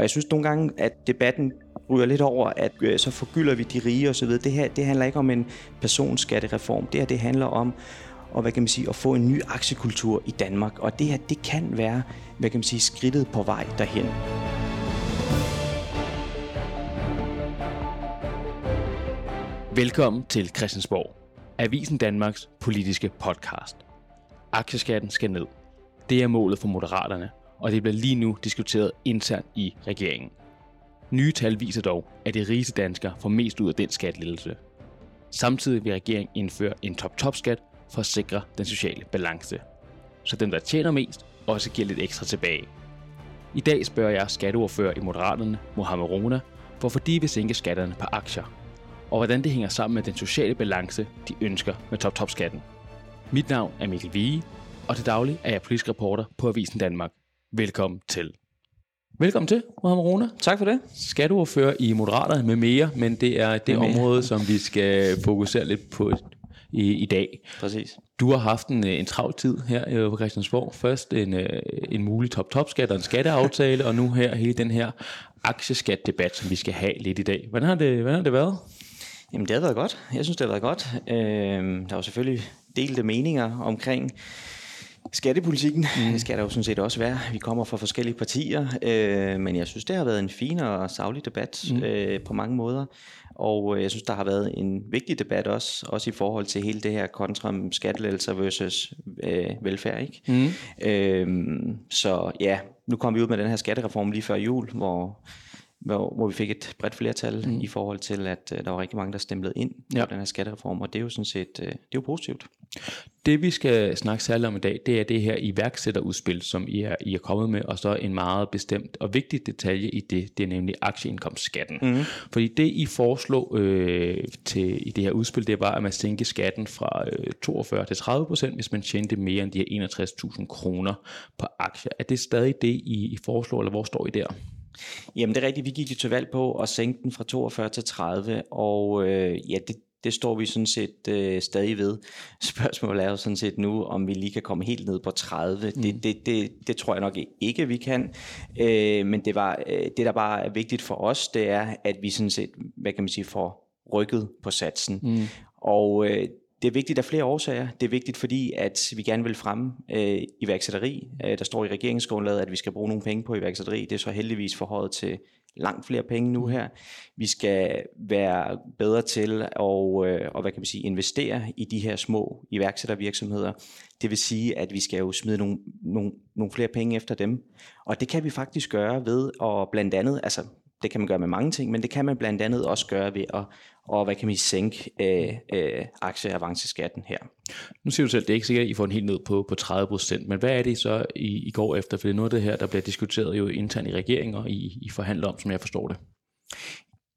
Og jeg synes nogle gange, at debatten ryger lidt over, at øh, så forgylder vi de rige osv. Det her det handler ikke om en personskattereform. Det her det handler om og hvad kan man sige, at få en ny aktiekultur i Danmark. Og det her, det kan være, hvad kan man sige, skridtet på vej derhen. Velkommen til Christiansborg, Avisen Danmarks politiske podcast. Aktieskatten skal ned. Det er målet for Moderaterne, og det bliver lige nu diskuteret internt i regeringen. Nye tal viser dog, at de rigeste danskere får mest ud af den skattelettelse. Samtidig vil regeringen indføre en top-top-skat for at sikre den sociale balance. Så dem, der tjener mest, også giver lidt ekstra tilbage. I dag spørger jeg skatteordfører i Moderaterne, Mohamed Rona, hvorfor de vil sænke skatterne på aktier, og hvordan det hænger sammen med den sociale balance, de ønsker med top-top-skatten. Mit navn er Mikkel Vige, og til daglig er jeg politisk reporter på Avisen Danmark. Velkommen til. Velkommen til, Mohamed Rona. Tak for det. Skatteordfører i Moderaterne med mere, men det er det område, som vi skal fokusere lidt på i, i dag. Præcis. Du har haft en, en travl tid her øh, på Christiansborg. Først en, øh, en mulig top-top-skat og en skatteaftale, og nu her hele den her aktieskat-debat, som vi skal have lidt i dag. Hvordan har det, hvordan har det været? Jamen det har været godt. Jeg synes, det har været godt. Øh, der var selvfølgelig delte meninger omkring skattepolitikken. Mm. Det skal der jo sådan set også være. Vi kommer fra forskellige partier, øh, men jeg synes, det har været en fin og savlig debat mm. øh, på mange måder. Og øh, jeg synes, der har været en vigtig debat også, også i forhold til hele det her kontra skattelettelser versus øh, velfærd. Ikke? Mm. Øhm, så ja, nu kom vi ud med den her skattereform lige før jul, hvor hvor, hvor vi fik et bredt flertal mm. i forhold til, at uh, der var rigtig mange, der stemplede ind ja. på den her skattereform, og det er jo sådan set uh, det er jo positivt. Det vi skal snakke særligt om i dag, det er det her iværksætterudspil, som I er, I er kommet med, og så en meget bestemt og vigtig detalje i det, det er nemlig aktieindkomstskatten. Mm. Fordi det I foreslog øh, til, i det her udspil, det var, at man sænke skatten fra øh, 42 til 30 procent, hvis man tjente mere end de her 61.000 kroner på aktier. Er det stadig det, I, I foreslår, eller hvor står I der? Jamen det er rigtigt, vi gik jo til valg på at sænke den fra 42 til 30, og øh, ja, det, det står vi sådan set øh, stadig ved. Spørgsmålet er jo sådan set nu, om vi lige kan komme helt ned på 30. Mm. Det, det, det, det tror jeg nok ikke, vi kan. Øh, men det, var, øh, det, der bare er vigtigt for os, det er, at vi sådan set, hvad kan man sige, får rykket på satsen. Mm. Og øh, det er vigtigt af flere årsager. Det er vigtigt, fordi at vi gerne vil fremme øh, iværksætteri. Øh, der står i regeringsgrundlaget, at vi skal bruge nogle penge på iværksætteri. Det er så heldigvis forhøjet til langt flere penge nu her. Vi skal være bedre til at og, øh, og hvad kan man sige, investere i de her små iværksættervirksomheder. Det vil sige, at vi skal jo smide nogle, nogle, nogle flere penge efter dem. Og det kan vi faktisk gøre ved at blandt andet, altså det kan man gøre med mange ting, men det kan man blandt andet også gøre ved at og hvad kan man sænke øh, øh, aktieavanceskatten her. Nu siger du selv, at det er ikke sikkert, at I får en helt ned på, på 30 procent, men hvad er det så, I, I går efter? For det er noget af det her, der bliver diskuteret jo internt i regeringen, og I, I forhandler om, som jeg forstår det.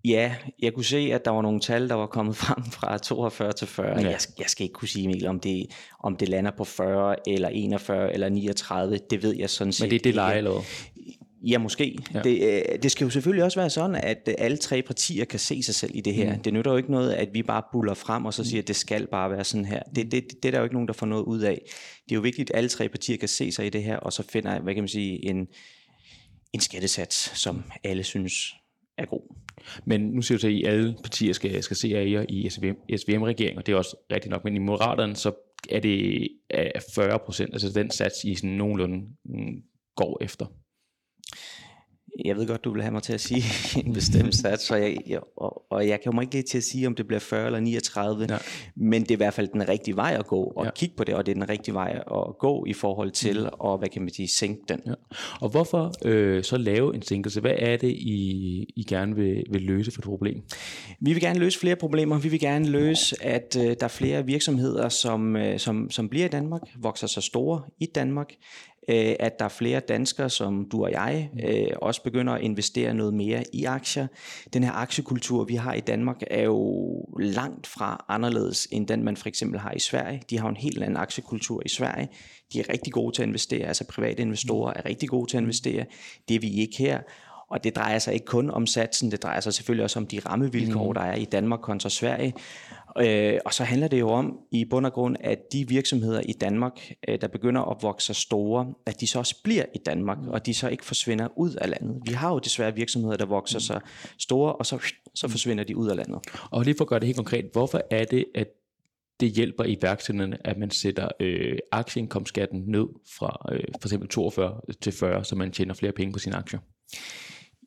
Ja, jeg kunne se, at der var nogle tal, der var kommet frem fra 42 til 40. Ja. Jeg, jeg skal ikke kunne sige, Emil, om det, om det lander på 40 eller 41 eller 39. Det ved jeg sådan set Men det er det leje, eller Ja, måske. Ja. Det, øh, det skal jo selvfølgelig også være sådan, at øh, alle tre partier kan se sig selv i det her. Mm. Det nytter jo ikke noget, at vi bare buller frem og så siger, at det skal bare være sådan her. Det, det, det er der jo ikke nogen, der får noget ud af. Det er jo vigtigt, at alle tre partier kan se sig i det her, og så finder, hvad kan man sige, en, en skattesats, som alle synes er god. Men nu siger du så, at alle partier skal, skal se jer i SVM, SVM-regeringen, og det er også rigtigt nok, men i Moderaterne, så er det 40 procent, altså den sats, I sådan nogenlunde mm, går efter. Jeg ved godt, du vil have mig til at sige en bestemt sats, og jeg, jeg, og, og jeg kommer ikke lige til at sige, om det bliver 40 eller 39, ja. men det er i hvert fald den rigtige vej at gå, og ja. kigge på det, og det er den rigtige vej at gå i forhold til, mm. og hvad kan man sige, sænke den. Ja. Og hvorfor øh, så lave en sænkelse? Hvad er det, I, I gerne vil, vil løse for et problem? Vi vil gerne løse flere problemer. Vi vil gerne løse, at øh, der er flere virksomheder, som, øh, som, som bliver i Danmark, vokser sig store i Danmark, øh, at der er flere danskere, som du og jeg, øh, også begynder at investere noget mere i aktier. Den her aktiekultur, vi har i Danmark, er jo langt fra anderledes end den, man for eksempel har i Sverige. De har en helt anden aktiekultur i Sverige. De er rigtig gode til at investere, altså private investorer er rigtig gode til at investere. Det er vi ikke her. Og det drejer sig ikke kun om satsen, det drejer sig selvfølgelig også om de rammevilkår, mm. der er i Danmark kontra Sverige. Øh, og så handler det jo om i bund og grund, at de virksomheder i Danmark, øh, der begynder at vokse sig store, at de så også bliver i Danmark, og de så ikke forsvinder ud af landet. Vi har jo desværre virksomheder, der vokser sig store, og så, så forsvinder de ud af landet. Og lige for at gøre det helt konkret, hvorfor er det, at det hjælper iværksætterne, at man sætter øh, aktieindkomstskatten ned fra øh, for eksempel 42 til 40, så man tjener flere penge på sine aktier?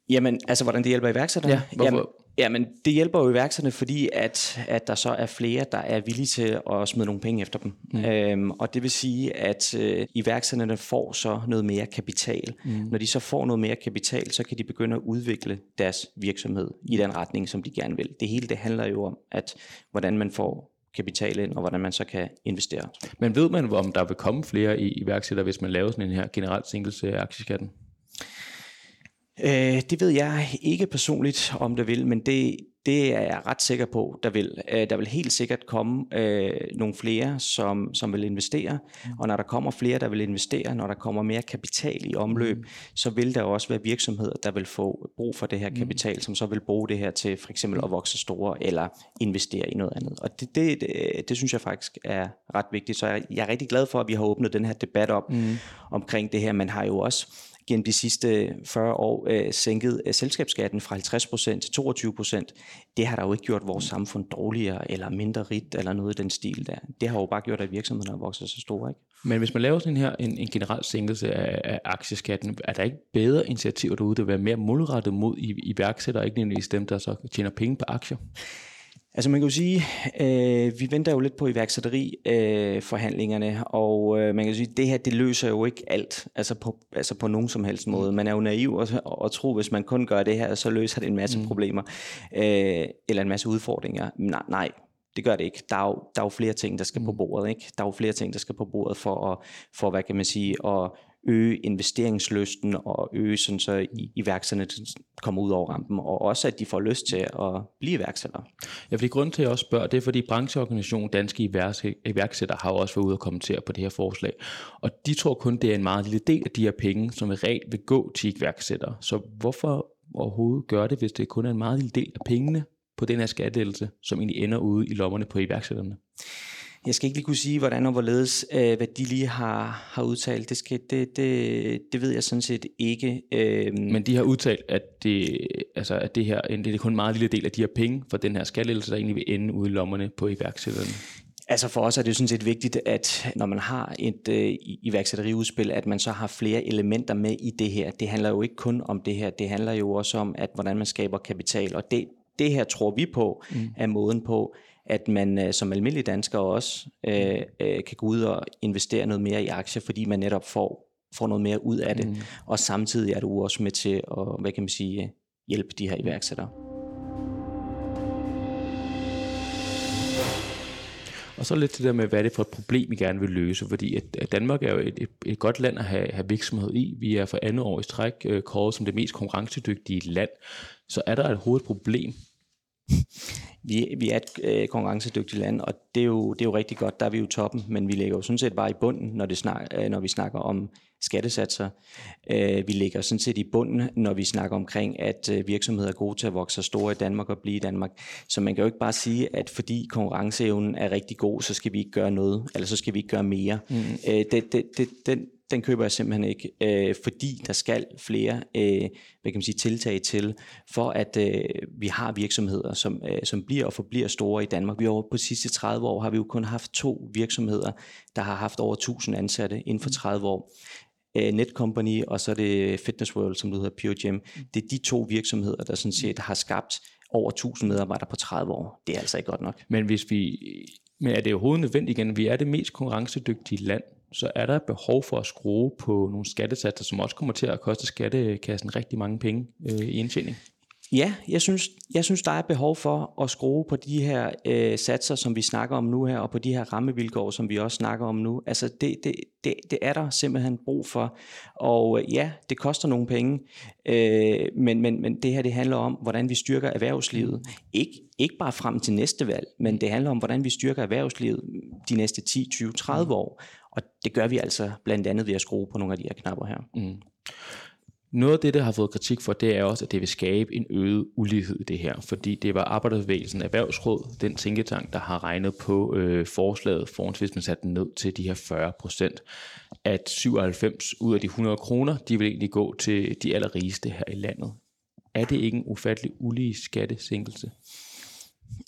Jamen, altså hvordan det hjælper iværksætterne? Ja, hvorfor? Jamen, jamen, det hjælper jo iværksætterne, fordi at, at der så er flere, der er villige til at smide nogle penge efter dem. Mm. Øhm, og det vil sige, at øh, iværksætterne får så noget mere kapital. Mm. Når de så får noget mere kapital, så kan de begynde at udvikle deres virksomhed i den retning, som de gerne vil. Det hele det handler jo om, at hvordan man får kapital ind, og hvordan man så kan investere. Men ved man, om der vil komme flere i iværksættere, hvis man laver sådan en her generelt sænkelse af aktieskatten? Øh, det ved jeg ikke personligt, om det vil, men det, det er jeg ret sikker på, der vil. Øh, der vil helt sikkert komme øh, nogle flere, som, som vil investere, mm. og når der kommer flere, der vil investere, når der kommer mere kapital i omløb, mm. så vil der også være virksomheder, der vil få brug for det her mm. kapital, som så vil bruge det her til for eksempel at vokse store eller investere i noget andet. Og det, det, det, det synes jeg faktisk er ret vigtigt, så jeg, jeg er rigtig glad for, at vi har åbnet den her debat op mm. omkring det her. Man har jo også gennem de sidste 40 år øh, sænket øh, selskabsskatten fra 50% til 22%, det har der jo ikke gjort vores samfund dårligere eller mindre rigt eller noget i den stil der. Det har jo bare gjort, at virksomhederne har vokset så store. Ikke? Men hvis man laver sådan her en, en generel sænkelse af, af aktieskatten, er der ikke bedre initiativer derude, der vil være mere målrettet mod iværksættere, ikke nødvendigvis dem, der så tjener penge på aktier? Altså man kan jo sige, øh, vi venter jo lidt på iværksætteri-forhandlingerne, øh, forhandlingerne, og øh, man kan sige, det her det løser jo ikke alt, altså på, altså på nogen som helst måde. Man er jo naiv og, og tro, hvis man kun gør det her, så løser det en masse mm. problemer, øh, eller en masse udfordringer. Nej, nej, det gør det ikke. Der er jo, der er jo flere ting, der skal på mm. bordet. Ikke? Der er jo flere ting, der skal på bordet for, at, for hvad kan man sige, at øge investeringslysten og øge sådan så iværksætterne kommer ud over rampen, og også at de får lyst til at blive iværksættere. Ja, fordi grunden til, at jeg også spørger, det er, fordi brancheorganisationen Danske Iværksættere har jo også været ude og kommentere på det her forslag, og de tror kun, det er en meget lille del af de her penge, som i regel vil gå til iværksættere. Så hvorfor overhovedet gøre det, hvis det kun er en meget lille del af pengene på den her skattelettelse, som egentlig ender ude i lommerne på iværksætterne? Jeg skal ikke lige kunne sige, hvordan og hvorledes, øh, hvad de lige har, har udtalt. Det, skal, det, det, det ved jeg sådan set ikke. Øh, Men de har udtalt, at det, altså, at det her det er kun en meget lille del af de her penge for den her skattelettelse, der egentlig vil ende ude i lommerne på iværksætterne. Altså for os er det sådan set vigtigt, at når man har et øh, iværksætteriudspil, at man så har flere elementer med i det her. Det handler jo ikke kun om det her, det handler jo også om, at hvordan man skaber kapital. Og det, det her tror vi på, mm. er måden på, at man øh, som almindelig dansker også øh, øh, kan gå ud og investere noget mere i aktier, fordi man netop får, får noget mere ud af det. Mm. Og samtidig er du også med til at, hvad kan man sige, hjælpe de her iværksættere. Og så lidt til det der med, hvad er det for et problem, vi gerne vil løse, fordi at Danmark er jo et, et, et godt land at have, have virksomhed i. Vi er for andet år i stræk øh, kåret som det mest konkurrencedygtige land. Så er der et hovedproblem vi, vi er et øh, konkurrencedygtigt land, og det er, jo, det er jo rigtig godt, der er vi jo toppen, men vi ligger jo sådan set bare i bunden, når, det snak, øh, når vi snakker om skattesatser. Øh, vi ligger sådan set i bunden, når vi snakker omkring, at øh, virksomheder er gode til at vokse store i Danmark og blive i Danmark. Så man kan jo ikke bare sige, at fordi konkurrenceevnen er rigtig god, så skal vi ikke gøre noget, eller så skal vi ikke gøre mere. Mm. Øh, det, det, det, den, den køber jeg simpelthen ikke, øh, fordi der skal flere øh, hvad kan man sige, tiltag til, for at øh, vi har virksomheder, som, øh, som bliver og forbliver store i Danmark. Vi har på de sidste 30 år har vi jo kun haft to virksomheder, der har haft over 1000 ansatte inden for 30 år. Øh, Netcompany og så er det Fitness World, som det hedder Pure Gym. Det er de to virksomheder, der sådan set har skabt over 1000 medarbejdere på 30 år. Det er altså ikke godt nok. Men hvis vi men er det overhovedet nødvendigt igen? Vi er det mest konkurrencedygtige land så er der behov for at skrue på nogle skattesatser, som også kommer til at koste skattekassen rigtig mange penge øh, i indtjening. Ja, jeg synes, jeg synes, der er behov for at skrue på de her øh, satser, som vi snakker om nu her, og på de her rammevilkår, som vi også snakker om nu. Altså, det, det, det, det er der simpelthen brug for. Og øh, ja, det koster nogle penge, øh, men, men, men det her, det handler om, hvordan vi styrker erhvervslivet. Ikke, ikke bare frem til næste valg, men det handler om, hvordan vi styrker erhvervslivet de næste 10, 20, 30 år. Det gør vi altså blandt andet ved at skrue på nogle af de her knapper her. Mm. Noget af det, der har fået kritik for, det er også, at det vil skabe en øget ulighed i det her, fordi det var Arbejderbevægelsen Erhvervsråd, den tænketank, der har regnet på øh, forslaget, hvis man satte den ned til de her 40 procent, at 97 ud af de 100 kroner, de vil egentlig gå til de allerrigeste her i landet. Er det ikke en ufattelig ulige skattesænkelse?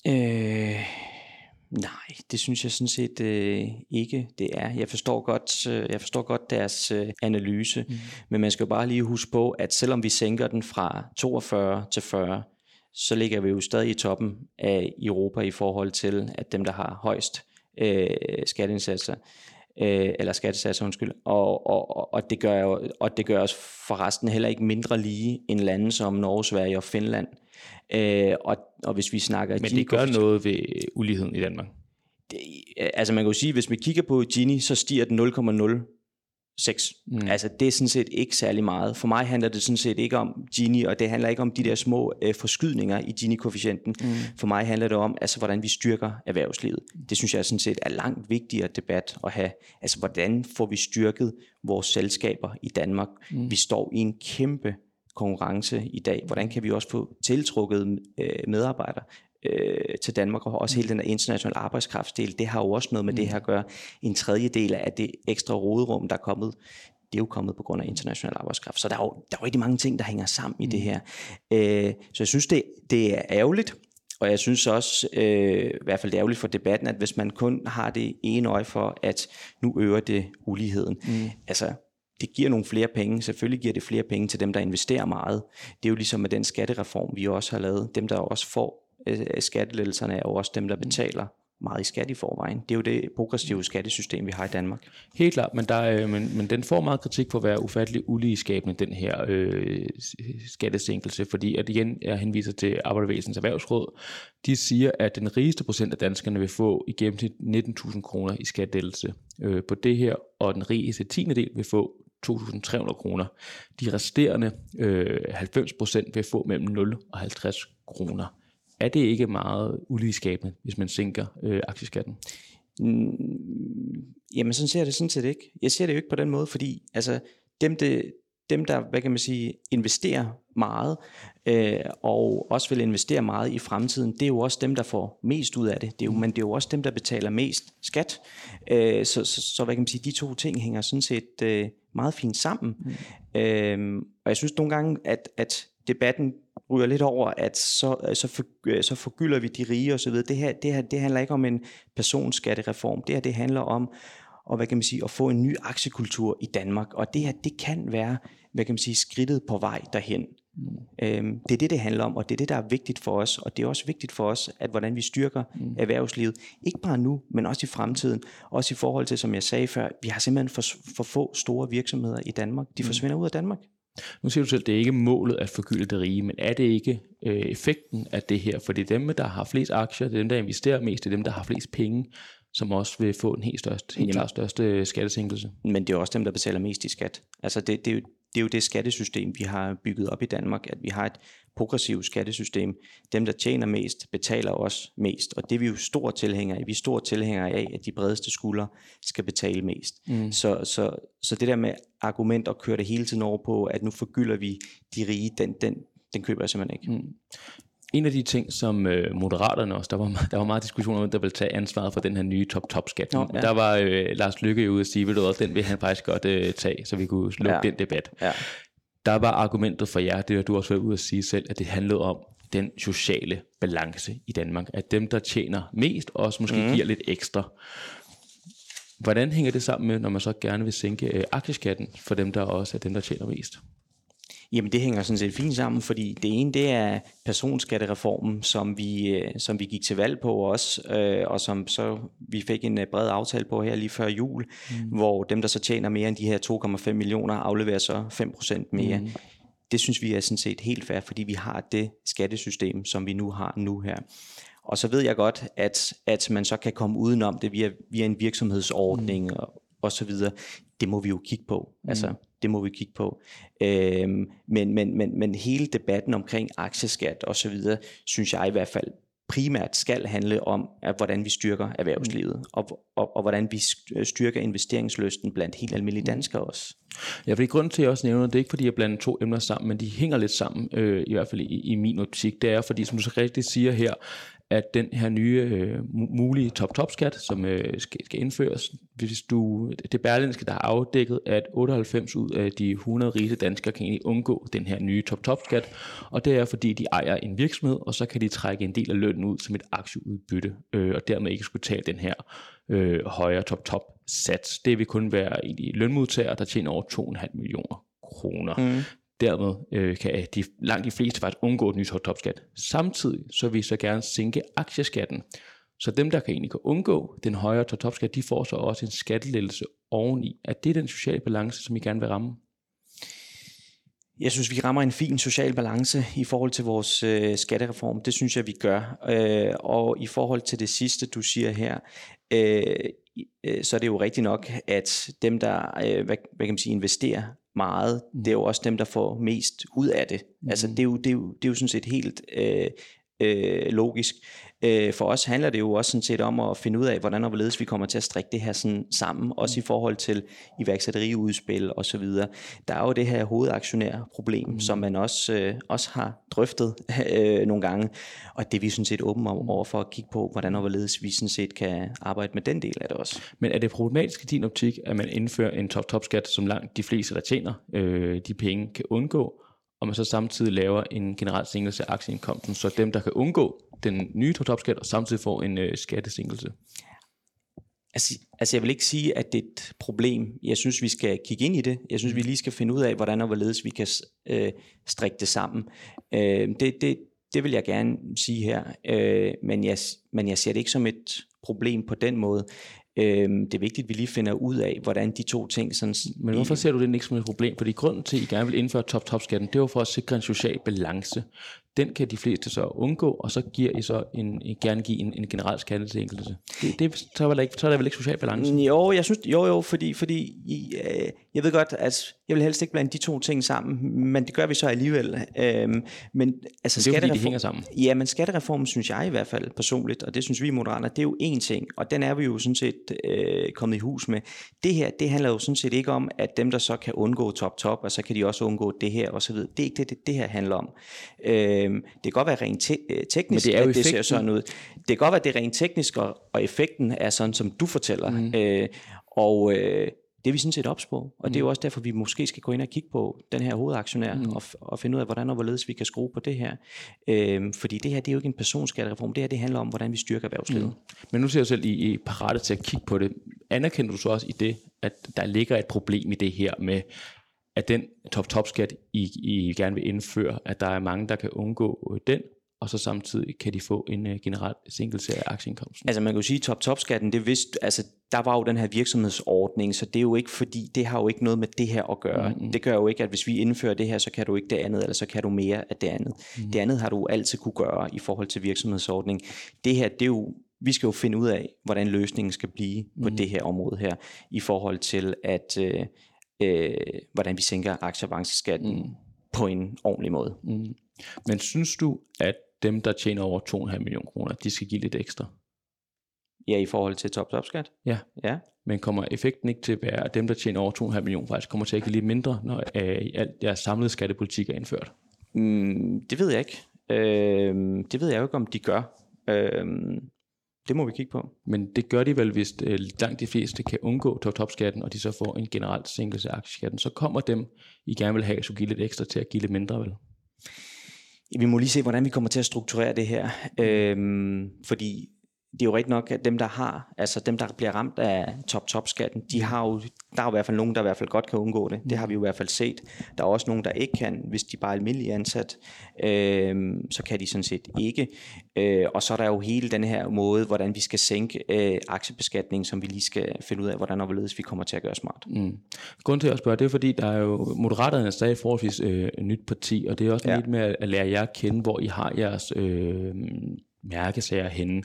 Øh, nej, det synes jeg sådan set øh, ikke, det er. Jeg forstår godt, øh, jeg forstår godt deres øh, analyse, mm. men man skal jo bare lige huske på, at selvom vi sænker den fra 42 til 40, så ligger vi jo stadig i toppen af Europa i forhold til, at dem, der har højst øh, skatteindsatser, øh, eller skattesatser, undskyld, og, og, og, det gør jo, og det gør os forresten heller ikke mindre lige end lande som Norge, Sverige og Finland. Øh, og, og hvis vi snakker... Men det gør noget ved uligheden i Danmark? Det, altså man kan jo sige, hvis vi kigger på Gini, så stiger den 6. Mm. Altså det er sådan set ikke særlig meget. For mig handler det sådan set ikke om Gini, og det handler ikke om de der små øh, forskydninger i Gini-koefficienten. Mm. For mig handler det om, altså hvordan vi styrker erhvervslivet. Det synes jeg sådan set er langt vigtigere debat at have. Altså hvordan får vi styrket vores selskaber i Danmark? Mm. Vi står i en kæmpe konkurrence i dag. Hvordan kan vi også få tiltrukket øh, medarbejdere øh, til Danmark, og også hele den internationale arbejdskraftsdel, det har jo også noget med mm. det her at gøre. En tredje del af det ekstra råderum, der er kommet, det er jo kommet på grund af international arbejdskraft. Så der er jo, der er jo rigtig mange ting, der hænger sammen mm. i det mm. her. Øh, så jeg synes, det, det er ærgerligt, og jeg synes også, øh, i hvert fald det er ærgerligt for debatten, at hvis man kun har det ene øje for, at nu øger det uligheden. Mm. Altså, det giver nogle flere penge. Selvfølgelig giver det flere penge til dem, der investerer meget. Det er jo ligesom med den skattereform, vi også har lavet. Dem, der også får øh, skattelettelserne er jo også dem, der mm. betaler meget i skat i forvejen. Det er jo det progressive skattesystem, vi har i Danmark. Helt klart, men, der, øh, men, men den får meget kritik for at være ufattelig uligeskabende, den her øh, skattesænkelse, fordi at igen, jeg henviser til Arbejdervæsens Erhvervsråd, de siger, at den rigeste procent af danskerne vil få i gennemsnit 19.000 kroner i skattelettelse øh, på det her, og den rigeste tiende del vil få 2.300 kroner. De resterende øh, 90% vil få mellem 0 og 50 kroner er det ikke meget uligskabende, hvis man sænker øh, aktieskatten? Mm, jamen sådan ser jeg det sådan set ikke. Jeg ser det jo ikke på den måde, fordi altså, dem, det, dem der, hvad kan man sige, investerer meget, øh, og også vil investere meget i fremtiden, det er jo også dem, der får mest ud af det. det er jo, mm. men det er jo også dem, der betaler mest skat. Øh, så, så, så hvad kan man sige, de to ting hænger sådan set øh, meget fint sammen. Mm. Øh, og jeg synes nogle gange, at, at debatten ryger lidt over, at så, så, for, så forgylder vi de rige osv. Det her, det her det handler ikke om en personskattereform. Det her det handler om og hvad kan man sige, at få en ny aktiekultur i Danmark. Og det her, det kan være, hvad kan man sige, skridtet på vej derhen. Mm. Øhm, det er det, det handler om, og det er det, der er vigtigt for os. Og det er også vigtigt for os, at hvordan vi styrker mm. erhvervslivet. Ikke bare nu, men også i fremtiden. Også i forhold til, som jeg sagde før, vi har simpelthen for, for få store virksomheder i Danmark. De mm. forsvinder ud af Danmark. Nu siger du selv, at det er ikke målet at forgylde det rige, men er det ikke øh, effekten af det her? For det er dem, der har flest aktier, det er dem, der investerer mest, det er dem, der har flest penge, som også vil få en helt, største, helt klart største skattesænkelse. Men det er også dem, der betaler mest i skat. Altså det, det, det er jo det skattesystem, vi har bygget op i Danmark, at vi har et progressivt skattesystem. Dem, der tjener mest, betaler også mest. Og det er vi jo store tilhængere af. Vi er store tilhængere af, at de bredeste skuldre skal betale mest. Mm. Så, så, så det der med argument at køre det hele tiden over på, at nu forgylder vi de rige, den, den, den køber jeg simpelthen ikke. Mm. En af de ting, som øh, Moderaterne også, der var, der var meget diskussion om, der ville tage ansvaret for den her nye top-top-skat. ja. Der var øh, Lars Lykke ude at sige, ved den vil han faktisk godt øh, tage, så vi kunne lukke ja. den debat. Ja. Der var argumentet for jer, det har du også været ude at sige selv, at det handlede om den sociale balance i Danmark. At dem, der tjener mest, også måske mm. giver lidt ekstra. Hvordan hænger det sammen med, når man så gerne vil sænke øh, aktieskatten for dem, der også er dem, der tjener mest? Jamen det hænger sådan set fint sammen, fordi det ene det er personskattereformen, som vi, øh, som vi gik til valg på også, øh, og som så vi fik en øh, bred aftale på her lige før jul, mm. hvor dem, der så tjener mere end de her 2,5 millioner, afleverer så 5% mere. Mm. Det synes vi er sådan set helt fair, fordi vi har det skattesystem, som vi nu har nu her. Og så ved jeg godt, at, at man så kan komme udenom det via, via en virksomhedsordning mm. og, og så videre. Det må vi jo kigge på. Mm. Altså, det må vi kigge på. Øhm, men, men, men, men hele debatten omkring aktieskat og så videre, synes jeg i hvert fald primært skal handle om, at hvordan vi styrker erhvervslivet, mm. og, og, og hvordan vi styrker investeringslysten blandt helt almindelige mm. danskere også. Ja, fordi grunden til, at jeg også nævner det, er ikke fordi, jeg blander to emner sammen, men de hænger lidt sammen, øh, i hvert fald i, i min optik. Det er fordi, som du så rigtigt siger her, at den her nye øh, mulige top-top-skat, som øh, skal, skal indføres, hvis du, det berlinske, der har afdækket, at 98 ud af de 100 rige danskere kan egentlig undgå den her nye top-top-skat, og det er fordi, de ejer en virksomhed, og så kan de trække en del af lønnen ud som et aktieudbytte, øh, og dermed ikke skulle tage den her øh, højere top-top-sats. Det vil kun være egentlig lønmodtagere, der tjener over 2,5 millioner kroner. Mm. Dermed øh, kan de, langt de fleste faktisk undgå den nye topskat. Samtidig så vil vi så gerne sænke aktieskatten. Så dem, der kan egentlig kan undgå den højere topskat, de får så også en skattelettelse oveni. Er det den sociale balance, som I gerne vil ramme? Jeg synes, vi rammer en fin social balance i forhold til vores øh, skattereform. Det synes jeg, vi gør. Øh, og i forhold til det sidste, du siger her, øh, øh så er det jo rigtigt nok, at dem, der øh, hvad, hvad kan man sige, investerer meget, mm. det er jo også dem, der får mest ud af det. Mm. Altså det er, jo, det, er jo, det er jo sådan set helt øh, øh, logisk. Øh, for os handler det jo også sådan set om at finde ud af, hvordan og hvorledes vi kommer til at strikke det her sådan sammen, også i forhold til iværksætteriudspil og så videre. Der er jo det her hovedaktionærproblem, mm. som man også, øh, også har drøftet øh, nogle gange, og det er vi sådan set åbne om over for at kigge på, hvordan og hvorledes vi sådan set kan arbejde med den del af det også. Men er det problematisk i din optik, at man indfører en top-top-skat, som langt de fleste, der tjener øh, de penge, kan undgå, og man så samtidig laver en generel sænkelse af aktieindkomsten, så dem, der kan undgå den nye topskat, og samtidig får en øh, skattesænkelse? Altså, altså jeg vil ikke sige, at det er et problem. Jeg synes, vi skal kigge ind i det. Jeg synes, vi lige skal finde ud af, hvordan og hvorledes vi kan øh, strikke det sammen. Øh, det, det, det vil jeg gerne sige her, øh, men, jeg, men jeg ser det ikke som et problem på den måde. Øhm, det er vigtigt, at vi lige finder ud af, hvordan de to ting... Sådan, Men hvorfor ser du det ikke som et problem? Fordi grunden til, at I gerne vil indføre top-top-skatten, det var for at sikre en social balance. Den kan de fleste så undgå, og så giver I så en, gerne give en, en generel skattesænkelse. Det, det, så, er ikke, så er der vel ikke social balance? Jo, jeg synes, jo, jo, fordi, fordi øh, jeg ved godt, at jeg vil helst ikke blande de to ting sammen, men det gør vi så alligevel. Øhm, men altså, det er jo fordi, de hænger sammen. Ja, men skattereformen synes jeg i hvert fald personligt, og det synes vi i Moderater, det er jo én ting, og den er vi jo sådan set øh, kommet i hus med. Det her, det handler jo sådan set ikke om, at dem, der så kan undgå top-top, og så kan de også undgå det her og så videre. Det er ikke det, det, det her handler om. Øh, det kan godt være rent te- øh, teknisk, Men det er jo at det ser sådan ud. Det kan godt være, det er rent teknisk, og, og effekten er sådan, som du fortæller. Mm. Øh, og øh, det er vi sådan set ops på, og mm. det er jo mm. også derfor, vi måske skal gå ind og kigge på den her hovedaktionær, mm. og, og finde ud af, hvordan og hvorledes vi kan skrue på det her. Øhm, fordi det her, det er jo ikke en personskattereform, det her, det handler om, hvordan vi styrker erhvervslivet. Mm. Men nu ser jeg selv, I, I parate til at kigge på det. Anerkender du så også i det, at der ligger et problem i det her med, at den top-top-skat, I, I gerne vil indføre, at der er mange, der kan undgå den, og så samtidig kan de få en uh, generel sænkelse af aktieindkomsten. Altså man kan jo sige, at top-top-skatten, det vidste, altså der var jo den her virksomhedsordning, så det er jo ikke fordi, det har jo ikke noget med det her at gøre. Mm-hmm. Det gør jo ikke, at hvis vi indfører det her, så kan du ikke det andet, eller så kan du mere af det andet. Mm-hmm. Det andet har du altid kunne gøre i forhold til virksomhedsordning. Det her, det er jo vi skal jo finde ud af, hvordan løsningen skal blive på mm. det her område her, i forhold til, at øh, øh, hvordan vi sænker aktieavanceskatten mm. på en ordentlig måde. Mm. Men synes du, at dem, der tjener over 2,5 millioner kroner, de skal give lidt ekstra? Ja, i forhold til top-top-skat? Ja. ja. Men kommer effekten ikke til at være, at dem, der tjener over 2,5 millioner, faktisk kommer til at give lidt mindre, når øh, alt deres samlede skattepolitik er indført? Mm, det ved jeg ikke. Øh, det ved jeg jo ikke, om de gør. Øh, det må vi kigge på. Men det gør de vel, hvis øh, langt de fleste kan undgå top-top-skatten, og de så får en generel sænkelse af aktieskatten. Så kommer dem, I gerne vil have, så give lidt ekstra til at give lidt mindre, vel? Vi må lige se, hvordan vi kommer til at strukturere det her. Øhm, fordi det er jo rigtigt nok, at dem, der har, altså dem, der bliver ramt af top-top-skatten, de har jo, der er jo i hvert fald nogen, der i hvert fald godt kan undgå det. Det har vi jo i hvert fald set. Der er også nogen, der ikke kan, hvis de bare er almindelige ansat, øh, så kan de sådan set ikke. Øh, og så er der jo hele den her måde, hvordan vi skal sænke øh, aktiebeskatning, som vi lige skal finde ud af, hvordan og hvorledes vi kommer til at gøre smart. Mm. Grunden til at spørge, det er fordi, der er jo, Moderaterne er stadig forholdsvis øh, nyt parti, og det er også ja. lidt med at lære jer at kende, hvor I har jeres øh, mærkesager henne.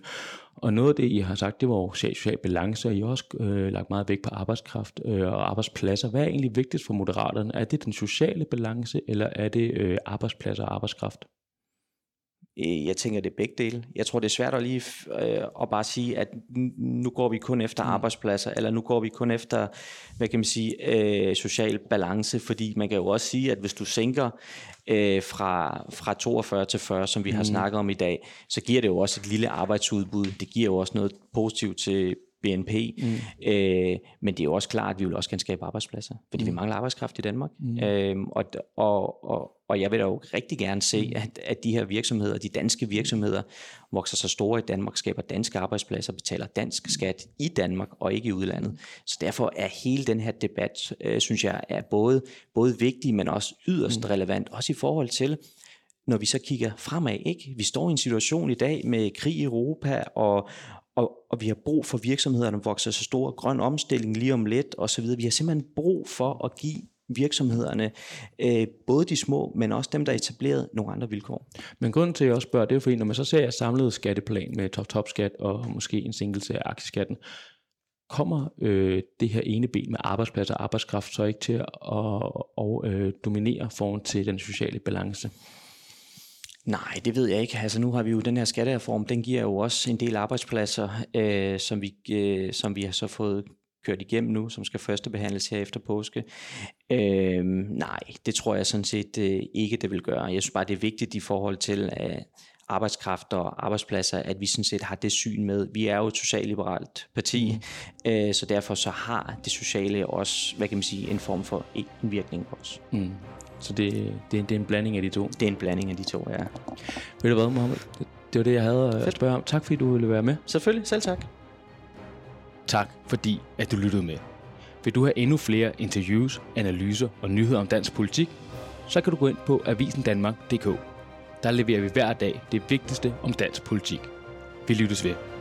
Og noget af det, I har sagt, det var jo social balance, og I har også øh, lagt meget vægt på arbejdskraft øh, og arbejdspladser. Hvad er egentlig vigtigst for Moderaterne? Er det den sociale balance, eller er det øh, arbejdspladser og arbejdskraft? Øh, jeg tænker, det er begge dele. Jeg tror, det er svært at lige øh, at bare sige, at nu går vi kun efter mm. arbejdspladser, eller nu går vi kun efter, hvad kan man sige, øh, social balance, fordi man kan jo også sige, at hvis du sænker øh, fra, fra 42 til 40, som vi har mm. snakket om i dag, så giver det jo også et lille arbejdsudbud. Det giver jo også noget positivt til BNP. Mm. Øh, men det er jo også klart, at vi vil også gerne skabe arbejdspladser, fordi mm. vi mangler arbejdskraft i Danmark. Mm. Øh, og, og, og, og jeg vil da jo rigtig gerne se, mm. at, at de her virksomheder, de danske virksomheder, vokser så store i Danmark, skaber danske arbejdspladser, betaler dansk skat i Danmark og ikke i udlandet. Så derfor er hele den her debat, øh, synes jeg, er både, både vigtig, men også yderst mm. relevant, også i forhold til, når vi så kigger fremad, ikke? Vi står i en situation i dag med krig i Europa, og, og, og vi har brug for virksomhederne, der vokser så stor grøn omstilling lige om lidt osv. Vi har simpelthen brug for at give virksomhederne, øh, både de små, men også dem, der er etableret nogle andre vilkår. Men grunden til, at jeg også spørger, det er fordi, når man så ser samlet skatteplan med top-top-skat og måske en sænkelse af aktieskatten, kommer øh, det her ene ben med arbejdspladser og arbejdskraft så ikke til at, og, øh, dominere foran til den sociale balance? Nej, det ved jeg ikke. Altså nu har vi jo den her skattereform, den giver jo også en del arbejdspladser, øh, som, vi, øh, som vi har så fået kørt igennem nu, som skal første behandles her efter påske. Øh, nej, det tror jeg sådan set øh, ikke, det vil gøre. Jeg synes bare, det er vigtigt i forhold til øh, arbejdskraft og arbejdspladser, at vi sådan set har det syn med. Vi er jo et socialliberalt parti, mm. øh, så derfor så har det sociale også, hvad kan man sige, en form for indvirkning på os. Mm. Så det, det, det er en blanding af de to? Det er en blanding af de to, ja. Ved du hvad, Mohammed? Det, det var det, jeg havde Fedt. at spørge om. Tak fordi du ville være med. Selvfølgelig, selv tak. Tak fordi, at du lyttede med. Vil du have endnu flere interviews, analyser og nyheder om dansk politik, så kan du gå ind på avisendanmark.dk. Der leverer vi hver dag det vigtigste om dansk politik. Vi lyttes ved.